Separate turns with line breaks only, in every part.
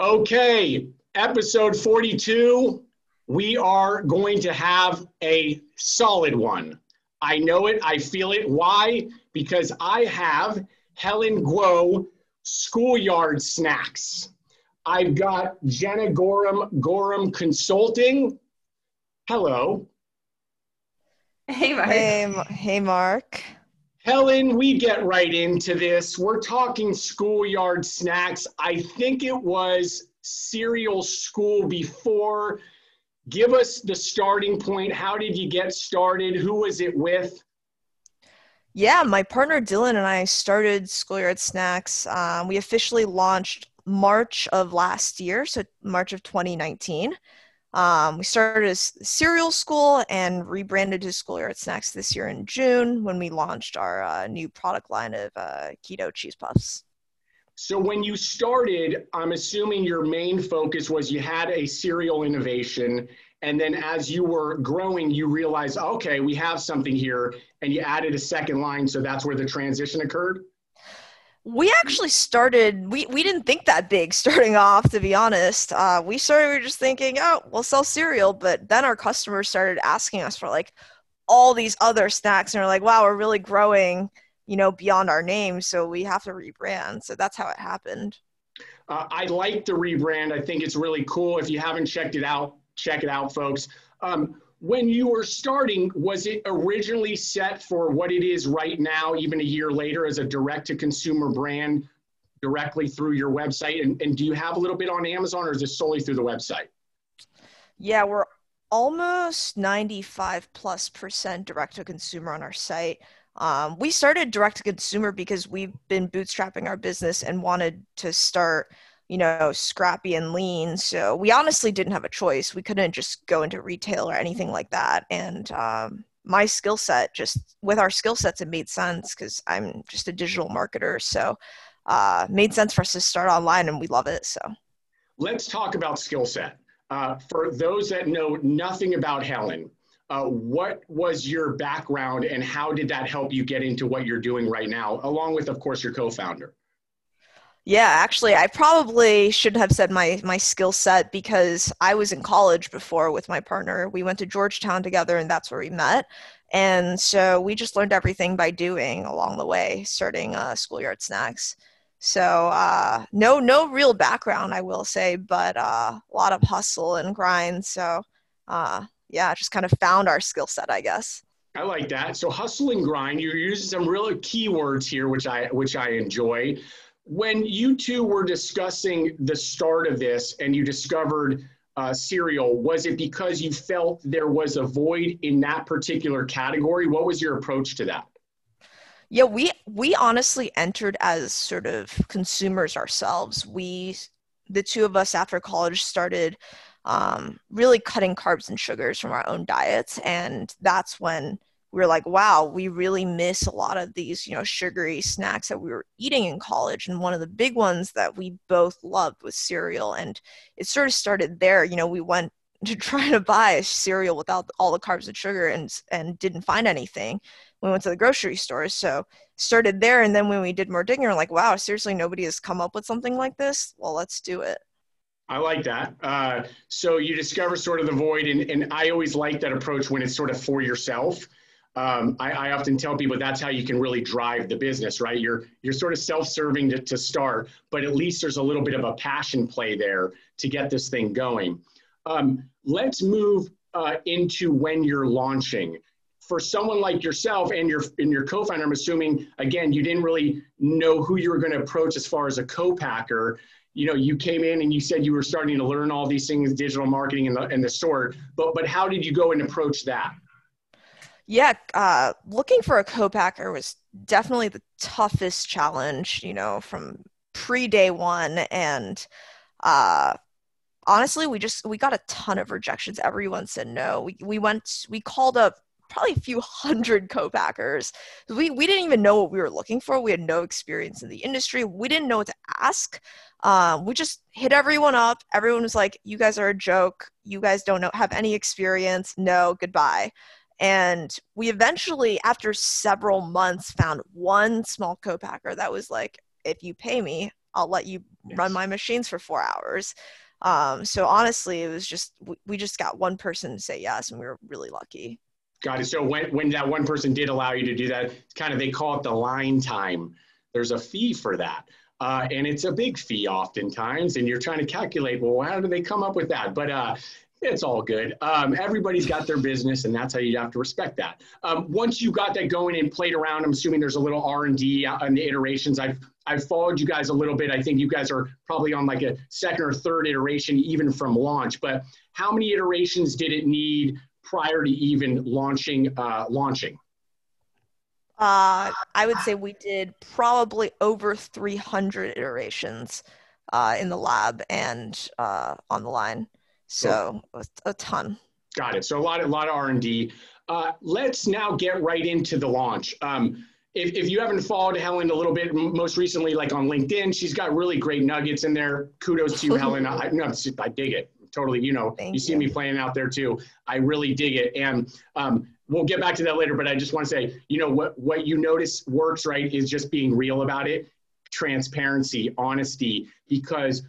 Okay, episode 42. We are going to have a solid one. I know it, I feel it. Why? Because I have Helen Guo Schoolyard Snacks. I've got Jenna Gorham, Gorham Consulting. Hello.
Hey, Mark.
Hey, hey, Mark.
Helen, we get right into this. We're talking schoolyard snacks. I think it was cereal school before. Give us the starting point. How did you get started? Who was it with?
Yeah, my partner Dylan and I started Schoolyard Snacks. Um, we officially launched March of last year, so March of 2019. Um, we started as cereal school and rebranded to School Schoolyard Snacks this year in June when we launched our uh, new product line of uh, keto cheese puffs.
So, when you started, I'm assuming your main focus was you had a cereal innovation. And then as you were growing, you realized, okay, we have something here, and you added a second line. So, that's where the transition occurred?
We actually started we, we didn't think that big starting off to be honest. Uh, we started we were just thinking oh we'll sell cereal but then our customers started asking us for like all these other snacks and we're like wow we're really growing you know beyond our name so we have to rebrand. So that's how it happened.
Uh, i like the rebrand. I think it's really cool. If you haven't checked it out check it out folks. Um, when you were starting, was it originally set for what it is right now, even a year later, as a direct to consumer brand directly through your website? And, and do you have a little bit on Amazon or is this solely through the website?
Yeah, we're almost 95 plus percent direct to consumer on our site. Um, we started direct to consumer because we've been bootstrapping our business and wanted to start you know, scrappy and lean. So we honestly didn't have a choice. We couldn't just go into retail or anything like that. And um, my skill set, just with our skill sets, it made sense because I'm just a digital marketer. So uh, made sense for us to start online, and we love it. So
let's talk about skill set. Uh, for those that know nothing about Helen, uh, what was your background and how did that help you get into what you're doing right now, along with, of course, your co-founder?
Yeah, actually, I probably should have said my my skill set because I was in college before with my partner. We went to Georgetown together, and that's where we met. And so we just learned everything by doing along the way, starting uh, schoolyard snacks. So uh, no no real background, I will say, but uh, a lot of hustle and grind. So uh, yeah, just kind of found our skill set, I guess.
I like that. So hustle and grind. You're using some really keywords here, which I which I enjoy when you two were discussing the start of this and you discovered uh, cereal, was it because you felt there was a void in that particular category? What was your approach to that?
Yeah, we we honestly entered as sort of consumers ourselves. We, the two of us after college, started um, really cutting carbs and sugars from our own diets, and that's when we were like, wow, we really miss a lot of these, you know, sugary snacks that we were eating in college. And one of the big ones that we both loved was cereal. And it sort of started there. You know, we went to try to buy a cereal without all the carbs and sugar and and didn't find anything. We went to the grocery store. So started there. And then when we did more digging, we're like, wow, seriously, nobody has come up with something like this. Well, let's do it.
I like that. Uh, so you discover sort of the void, and, and I always like that approach when it's sort of for yourself um, I, I, often tell people that's how you can really drive the business, right? You're you're sort of self-serving to, to start, but at least there's a little bit of a passion play there to get this thing going. Um, let's move uh, into when you're launching. For someone like yourself and your and your co-founder, I'm assuming again you didn't really know who you were going to approach as far as a co-packer. You know, you came in and you said you were starting to learn all these things, digital marketing and the and the store. But but how did you go and approach that?
Yeah, uh, looking for a co-packer was definitely the toughest challenge, you know, from pre day one. And uh, honestly, we just we got a ton of rejections. Everyone said no. We we went we called up probably a few hundred co-packers. We we didn't even know what we were looking for. We had no experience in the industry. We didn't know what to ask. Um, we just hit everyone up. Everyone was like, "You guys are a joke. You guys don't know have any experience. No, goodbye." And we eventually, after several months, found one small co-packer that was like, if you pay me, I'll let you yes. run my machines for four hours. Um, so honestly, it was just we, we just got one person to say yes, and we were really lucky.
Got it. So when when that one person did allow you to do that, kind of they call it the line time. There's a fee for that. Uh, and it's a big fee oftentimes, and you're trying to calculate, well, how do they come up with that? But uh, it's all good. Um, everybody's got their business, and that's how you have to respect that. Um, once you got that going and played around, I'm assuming there's a little R and D on the iterations. I've I've followed you guys a little bit. I think you guys are probably on like a second or third iteration, even from launch. But how many iterations did it need prior to even launching? Uh, launching.
Uh, I would say we did probably over 300 iterations uh, in the lab and uh, on the line. So a, a, ton.
Got it. So a lot, a lot of R and D. Uh, let's now get right into the launch. Um, if, if you haven't followed Helen a little bit, most recently, like on LinkedIn, she's got really great nuggets in there. Kudos to you, Helen. I, no, I dig it. Totally. You know, Thank you see you. me playing out there too. I really dig it. And um, we'll get back to that later, but I just want to say, you know, what, what you notice works, right, is just being real about it, transparency, honesty, because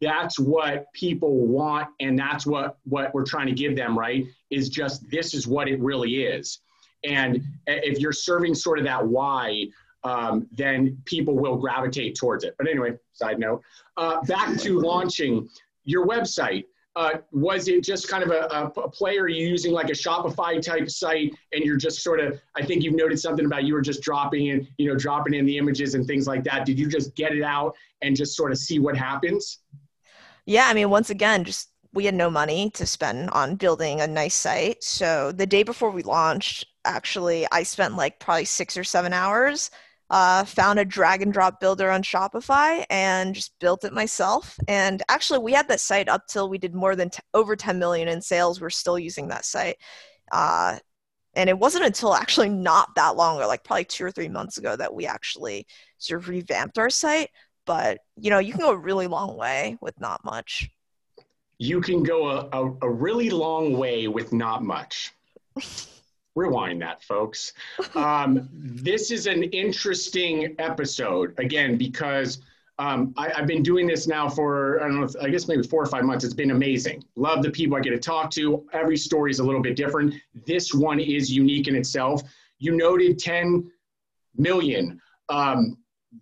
that's what people want and that's what, what we're trying to give them, right, is just this is what it really is. And if you're serving sort of that why, um, then people will gravitate towards it. But anyway, side note. Uh, back to launching your website uh, was it just kind of a, a, player using like a Shopify type site and you're just sort of, I think you've noted something about you were just dropping in, you know, dropping in the images and things like that. Did you just get it out and just sort of see what happens?
Yeah, I mean, once again, just we had no money to spend on building a nice site. So the day before we launched, actually, I spent like probably six or seven hours uh, found a drag and drop builder on Shopify and just built it myself. And actually, we had that site up till we did more than t- over 10 million in sales. We're still using that site. Uh, and it wasn't until actually not that long ago, like probably two or three months ago, that we actually sort of revamped our site. But you know, you can go a really long way with not much.
You can go a, a, a really long way with not much. rewind that, folks. Um, this is an interesting episode, again, because um, I, have been doing this now for, I don't know, I guess maybe four or five months. It's been amazing. Love the people I get to talk to. Every story is a little bit different. This one is unique in itself. You noted 10 million. Um,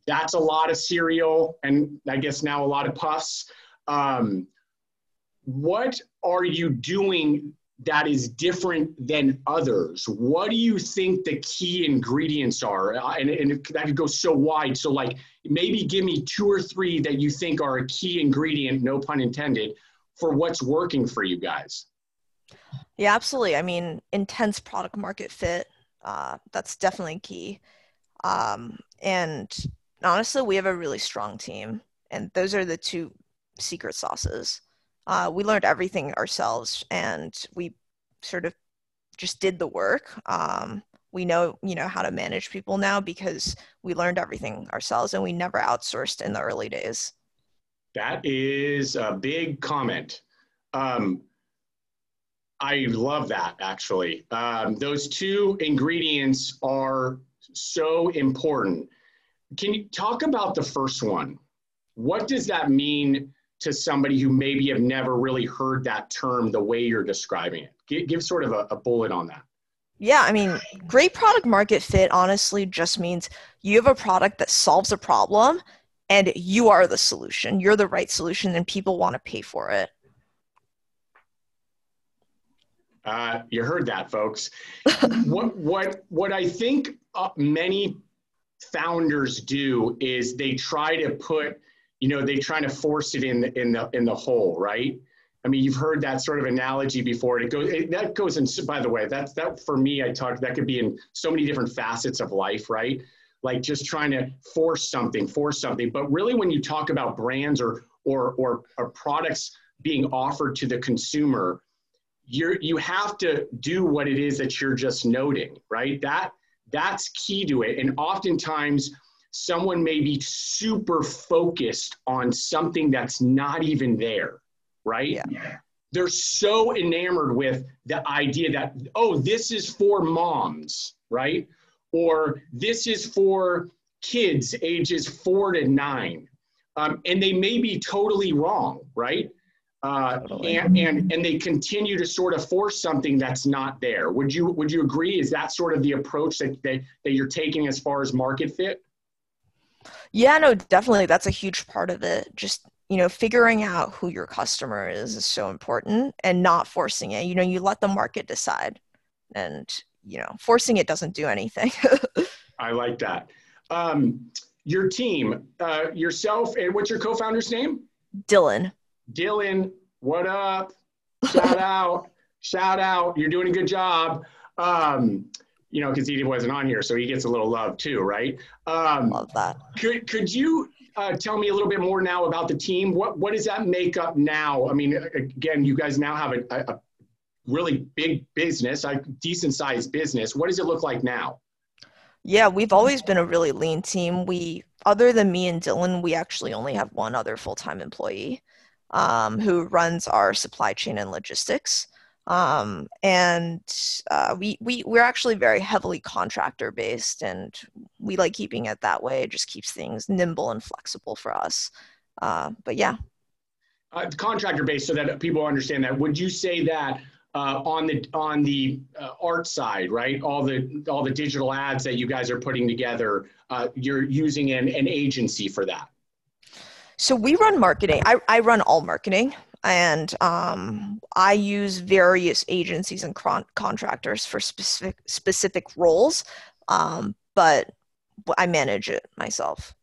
that's a lot of cereal, and I guess now a lot of puffs. Um, what are you doing that is different than others? What do you think the key ingredients are? Uh, and, and that could go so wide. So, like, maybe give me two or three that you think are a key ingredient, no pun intended, for what's working for you guys.
Yeah, absolutely. I mean, intense product market fit. Uh, that's definitely key. Um, and honestly, we have a really strong team, and those are the two secret sauces uh, we learned everything ourselves and we sort of just did the work. Um, we know, you know, how to manage people now because we learned everything ourselves and we never outsourced in the early days.
That is a big comment. Um, I love that actually. Um, those two ingredients are so important. Can you talk about the first one? What does that mean to somebody who maybe have never really heard that term the way you're describing it? Give, give sort of a, a bullet on that.
Yeah, I mean, great product market fit honestly just means you have a product that solves a problem and you are the solution. You're the right solution and people want to pay for it.
Uh, you heard that, folks. what what what I think uh, many founders do is they try to put you know, they're trying to force it in the, in the in the hole, right? I mean, you've heard that sort of analogy before. It goes it, that goes in. By the way, that's that for me. I talk that could be in so many different facets of life, right? Like just trying to force something, force something. But really, when you talk about brands or or or, or products being offered to the consumer, you're you have to do what it is that you're just noting, right? That that's key to it. And oftentimes someone may be super focused on something that's not even there, right? Yeah. They're so enamored with the idea that, oh, this is for moms, right? Or this is for kids ages four to nine. um, and they may be totally wrong, right? Uh, totally. and, and and they continue to sort of force something that's not there. Would you would you agree? Is that sort of the approach that that, that you're taking as far as market fit?
Yeah, no, definitely. That's a huge part of it. Just you know, figuring out who your customer is is so important, and not forcing it. You know, you let the market decide, and you know, forcing it doesn't do anything.
I like that. Um, your team, uh, yourself, and what's your co-founder's name?
Dylan.
Dylan, what up? Shout out, shout out. You're doing a good job. Um, you know, because he wasn't on here, so he gets a little love too, right?
Um, Love that.
Could could you uh, tell me a little bit more now about the team? What what does that make up now? I mean, again, you guys now have a, a really big business, a decent sized business. What does it look like now?
Yeah, we've always been a really lean team. We, other than me and Dylan, we actually only have one other full time employee um, who runs our supply chain and logistics. Um, and uh, we, we, we're actually very heavily contractor based, and we like keeping it that way. It just keeps things nimble and flexible for us. Uh, but yeah.
Uh, contractor based, so that people understand that. Would you say that uh, on the on the uh, art side, right? All the all the digital ads that you guys are putting together, uh, you're using an, an agency for that.
So we run marketing. I, I run all marketing, and um, I use various agencies and con- contractors for specific specific roles, um, but I manage it myself.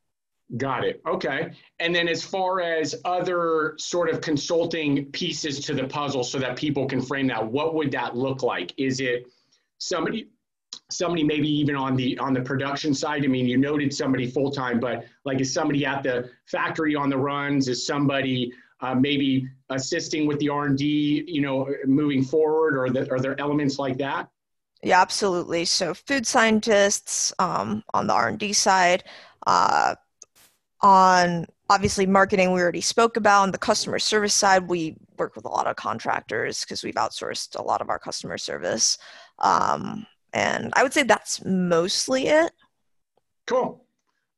Got it. Okay. And then as far as other sort of consulting pieces to the puzzle so that people can frame that, what would that look like? Is it somebody somebody maybe even on the on the production side i mean you noted somebody full time but like is somebody at the factory on the runs is somebody uh, maybe assisting with the r&d you know moving forward or the, are there elements like that?
Yeah absolutely. So food scientists um, on the r&d side uh, on obviously marketing we already spoke about. On the customer service side we work with a lot of contractors because we've outsourced a lot of our customer service. Um, and i would say that's mostly it.
Cool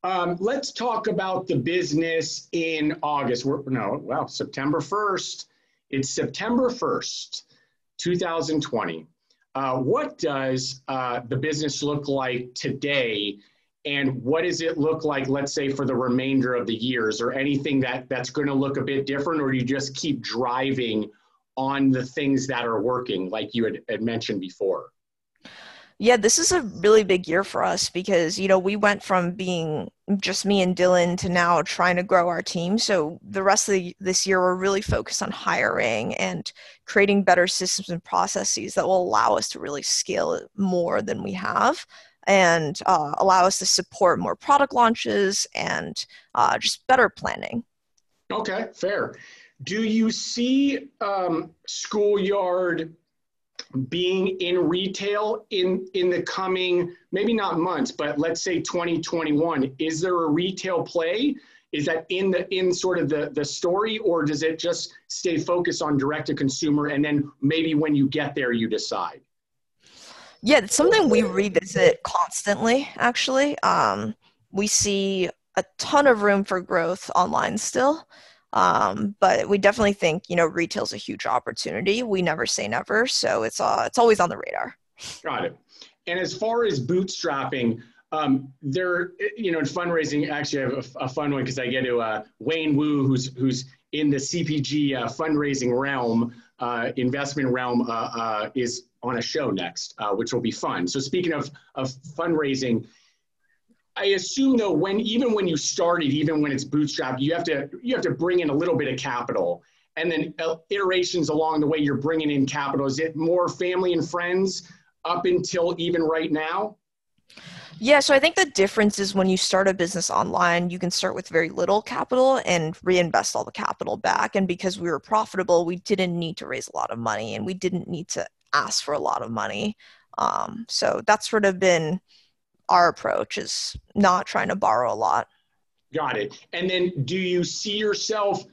um, let's talk about the business in august. We're no well september 1st it's september 1st 2020 uh, what does uh, the business look like today? And what does it look like let's say for the remainder of the years or anything that that's going to look a bit different or do you just keep driving on the things that are working like you had, had mentioned before
yeah this is a really big year for us because you know we went from being just me and dylan to now trying to grow our team so the rest of the, this year we're really focused on hiring and creating better systems and processes that will allow us to really scale more than we have and uh, allow us to support more product launches and uh, just better planning.
Okay, fair. Do you see um, Schoolyard being in retail in in the coming maybe not months, but let's say 2021? Is there a retail play? Is that in the in sort of the the story, or does it just stay focused on direct to consumer, and then maybe when you get there, you decide?
Yeah, it's something we revisit constantly, actually. Um, we see a ton of room for growth online still. Um, but we definitely think, you know, retail's a huge opportunity. We never say never. So it's, uh, it's always on the radar.
Got it. And as far as bootstrapping, um, there, you know, in fundraising, actually, I have a, a fun one because I get to uh, Wayne Wu, who's who's in the CPG uh, fundraising realm, uh, investment realm, uh, uh, is on a show next, uh, which will be fun. So speaking of, of fundraising, I assume though, when even when you started, even when it's bootstrapped, you have to you have to bring in a little bit of capital, and then uh, iterations along the way you're bringing in capital. Is it more family and friends up until even right now?
Yeah, so I think the difference is when you start a business online, you can start with very little capital and reinvest all the capital back. And because we were profitable, we didn't need to raise a lot of money and we didn't need to ask for a lot of money. Um, so that's sort of been our approach is not trying to borrow a lot.
Got it. And then do you see yourself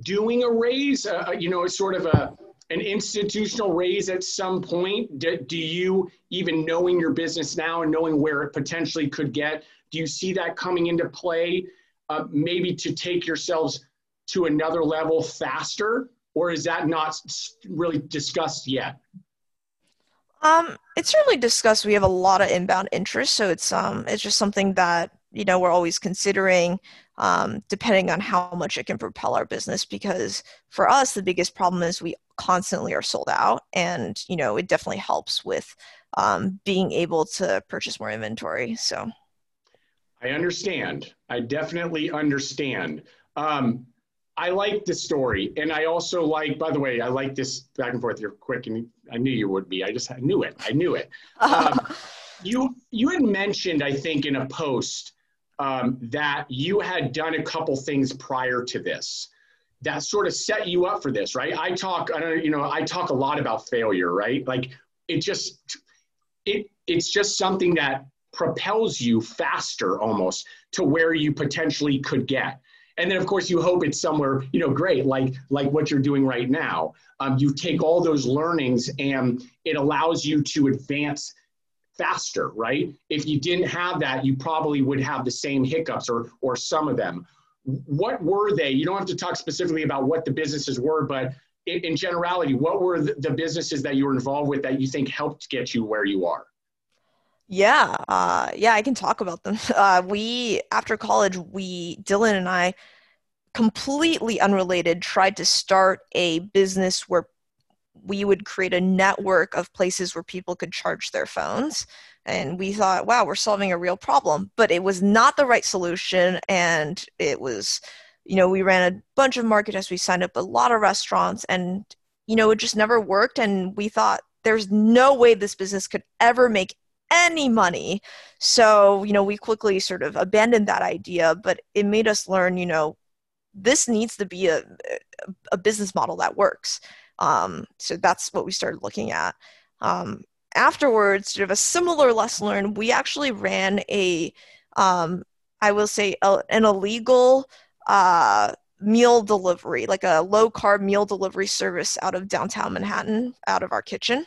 doing a raise, uh, you know, sort of a, an institutional raise at some point? Do, do you, even knowing your business now and knowing where it potentially could get, do you see that coming into play uh, maybe to take yourselves to another level faster, or is that not really discussed yet?
Um, it's certainly discussed. We have a lot of inbound interest, so it's um, it's just something that you know we're always considering, um, depending on how much it can propel our business. Because for us, the biggest problem is we constantly are sold out, and you know it definitely helps with um, being able to purchase more inventory. So,
I understand. I definitely understand. Um, I like the story, and I also like. By the way, I like this back and forth. You're quick, and I knew you would be. I just I knew it. I knew it. Um, you you had mentioned, I think, in a post um, that you had done a couple things prior to this that sort of set you up for this, right? I talk. I don't. You know, I talk a lot about failure, right? Like it just it it's just something that propels you faster almost to where you potentially could get and then of course you hope it's somewhere you know great like like what you're doing right now. Um, you take all those learnings and it allows you to advance faster right? If you didn't have that you probably would have the same hiccups or or some of them. What were they? You don't have to talk specifically about what the businesses were but in, in generality what were the, the businesses that you were involved with that you think helped get you where you are
yeah, uh, yeah, I can talk about them. Uh, we after college, we Dylan and I, completely unrelated, tried to start a business where we would create a network of places where people could charge their phones. And we thought, wow, we're solving a real problem. But it was not the right solution. And it was, you know, we ran a bunch of market tests, we signed up a lot of restaurants, and, you know, it just never worked. And we thought, there's no way this business could ever make any money. So, you know, we quickly sort of abandoned that idea, but it made us learn, you know, this needs to be a, a business model that works. Um, so that's what we started looking at. Um, afterwards, sort of a similar lesson learned, we actually ran a, um, I will say, a, an illegal uh, meal delivery, like a low carb meal delivery service out of downtown Manhattan, out of our kitchen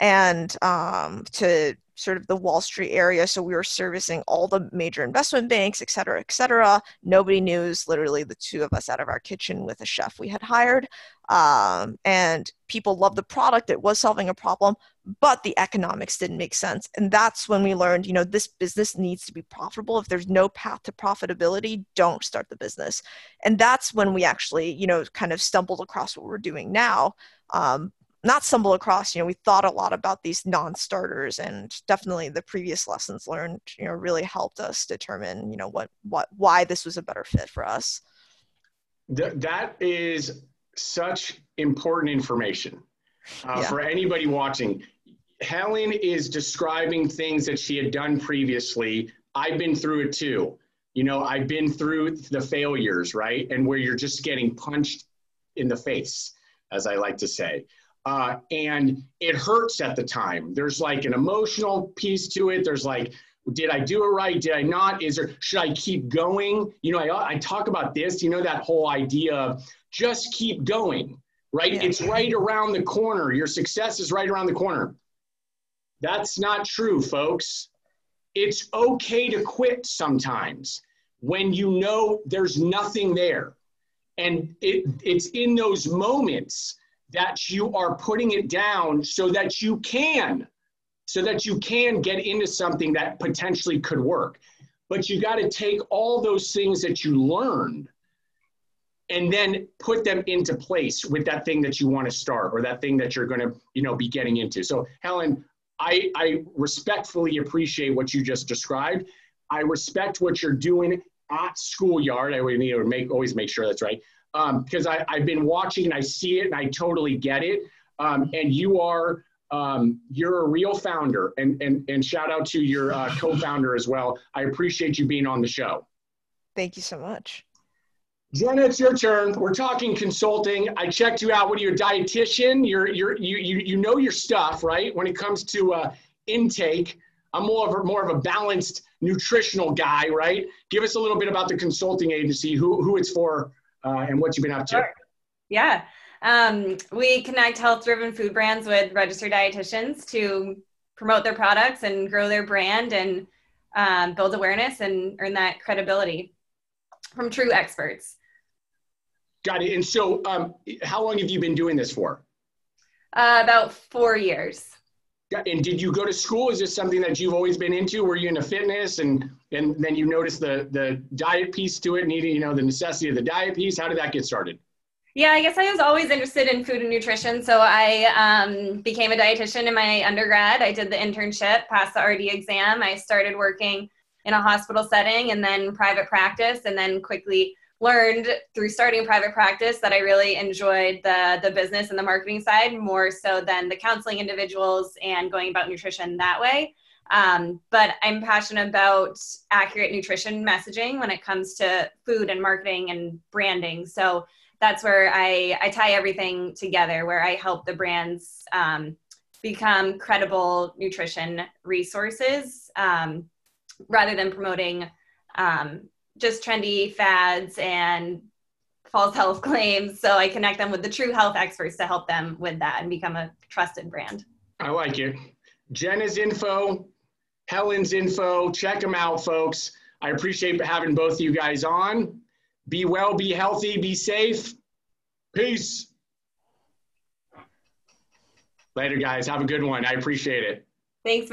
and um, to sort of the Wall Street area. So we were servicing all the major investment banks, et cetera, et cetera. Nobody knew. It literally the two of us out of our kitchen with a chef we had hired. Um, and people loved the product. It was solving a problem, but the economics didn't make sense. And that's when we learned, you know, this business needs to be profitable. If there's no path to profitability, don't start the business. And that's when we actually, you know, kind of stumbled across what we're doing now. Um, not stumble across you know we thought a lot about these non-starters and definitely the previous lessons learned you know really helped us determine you know what what why this was a better fit for us.
Th- that is such important information uh, yeah. for anybody watching. Helen is describing things that she had done previously. I've been through it too. You know i've been through the failures right? And where you're just getting punched in the face as i like to say uh, and it hurts at the time. There's like an emotional piece to it. There's like, did I do it right? Did I not? Is there, should I keep going? You know, I, I talk about this, you know, that whole idea of just keep going, right? Yeah. It's right around the corner. Your success is right around the corner. That's not true, folks. It's okay to quit sometimes when you know there's nothing there. And it, it's in those moments that you are putting it down so that you can so that you can get into something that potentially could work. But you got to take all those things that you learned and then put them into place with that thing that you want to start or that thing that you're going to you know be getting into. So helen i i respectfully appreciate what you just described. I respect what you're doing at schoolyard. I need to make always make sure that's right because um, I've been watching and I see it and I totally get it. Um, and you are um, you're a real founder, and and and shout out to your uh, co-founder as well. I appreciate you being on the show.
Thank you so much.
Jenna, it's your turn. We're talking consulting. I checked you out. What are you, a dietitian? You're, you're, you, you, you know your stuff, right? When it comes to uh, intake, I'm more of a, more of a balanced nutritional guy, right? Give us a little bit about the consulting agency, who, who it's for, uh, and what you've been up to.
Yeah. Um, we connect health driven food brands with registered dietitians to promote their products and grow their brand and um, build awareness and earn that credibility. from true experts.
Got it. And so, um, how long have you been doing this for?
Uh, about four years.
And did you go to school? Is this something that you've always been into? Were you into fitness and and then you noticed the the diet piece to it, needing you know the necessity of the diet piece? How did that get started?
Yeah, I guess I was always interested in food and nutrition. So I um, became a dietitian in my undergrad. I did the internship, passed the RD exam. I started working in a hospital setting and then private practice, and then quickly learned through starting private practice that I really enjoyed the the business and the marketing side more so than the counseling individuals and going about nutrition that way. Um, but I'm passionate about accurate nutrition messaging when it comes to food and marketing and branding. So that's where I, I tie everything together, where I help the brands um, become credible nutrition resources um, rather than promoting um, just trendy fads and false health claims. So I connect them with the true health experts to help them with that and become a trusted brand.
I like it. Jenna's info, Helen's info. Check them out, folks. I appreciate having both of you guys on. Be well, be healthy, be safe. Peace. Later, guys. Have a good one. I appreciate it.
Thanks, Mark.